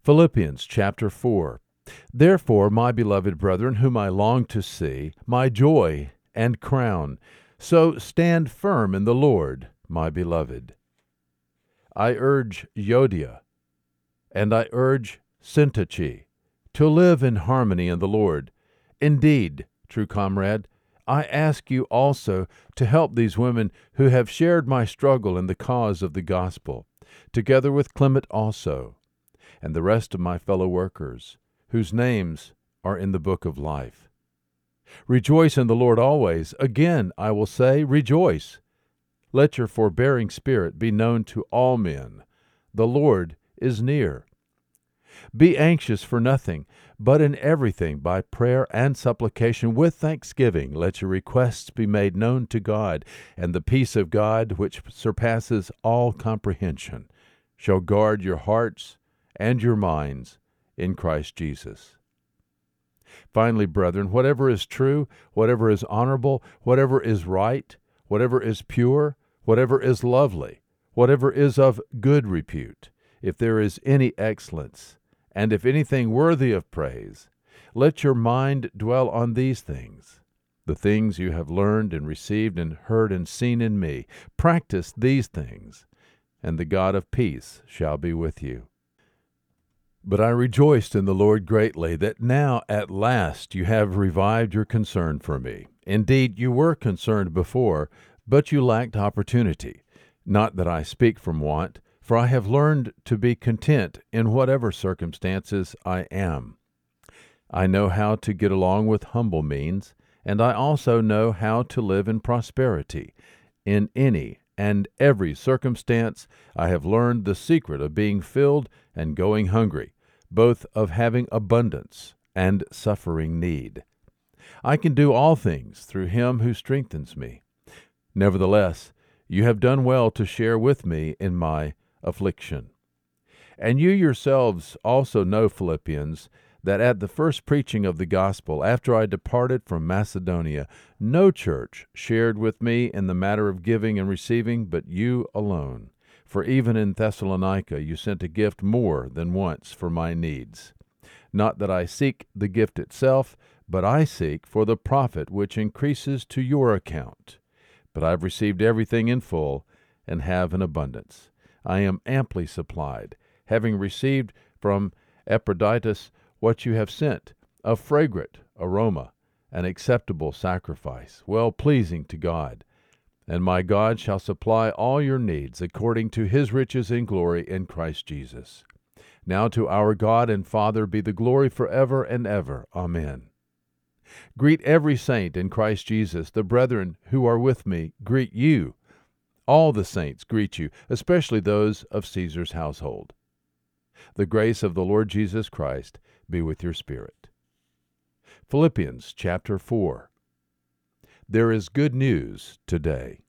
Philippians chapter 4. Therefore, my beloved brethren, whom I long to see, my joy and crown, so stand firm in the Lord, my beloved. I urge Euodia, and I urge Syntyche, to live in harmony in the Lord. Indeed, true comrade, I ask you also to help these women who have shared my struggle in the cause of the gospel, together with Clement also, and the rest of my fellow workers, whose names are in the book of life. Rejoice in the Lord always. Again, I will say, rejoice. Let your forbearing spirit be known to all men. The Lord is near. Be anxious for nothing, but in everything by prayer and supplication with thanksgiving let your requests be made known to God, and the peace of God, which surpasses all comprehension, shall guard your hearts and your minds in Christ Jesus. Finally, brethren, whatever is true, whatever is honorable, whatever is right, whatever is pure, whatever is lovely, whatever is of good repute, if there is any excellence, and if anything worthy of praise, let your mind dwell on these things. The things you have learned and received and heard and seen in me. Practice these things, and the God of peace shall be with you. But I rejoiced in the Lord greatly that now at last you have revived your concern for me. Indeed, you were concerned before, but you lacked opportunity. Not that I speak from want for I have learned to be content in whatever circumstances I am. I know how to get along with humble means, and I also know how to live in prosperity. In any and every circumstance, I have learned the secret of being filled and going hungry, both of having abundance and suffering need. I can do all things through him who strengthens me. Nevertheless, you have done well to share with me in my affliction. And you yourselves also know, Philippians, that at the first preaching of the gospel, after I departed from Macedonia, no church shared with me in the matter of giving and receiving, but you alone. For even in Thessalonica you sent a gift more than once for my needs. Not that I seek the gift itself, but I seek for the profit which increases to your account. But I've received everything in full, and have an abundance. I am amply supplied, having received from Epaphroditus what you have sent, a fragrant aroma, an acceptable sacrifice, well pleasing to God. And my God shall supply all your needs according to his riches in glory in Christ Jesus. Now to our God and Father be the glory forever and ever. Amen. Greet every saint in Christ Jesus. The brethren who are with me greet you. All the saints greet you, especially those of Caesar's household. The grace of the Lord Jesus Christ be with your spirit. Philippians chapter 4. There is good news today.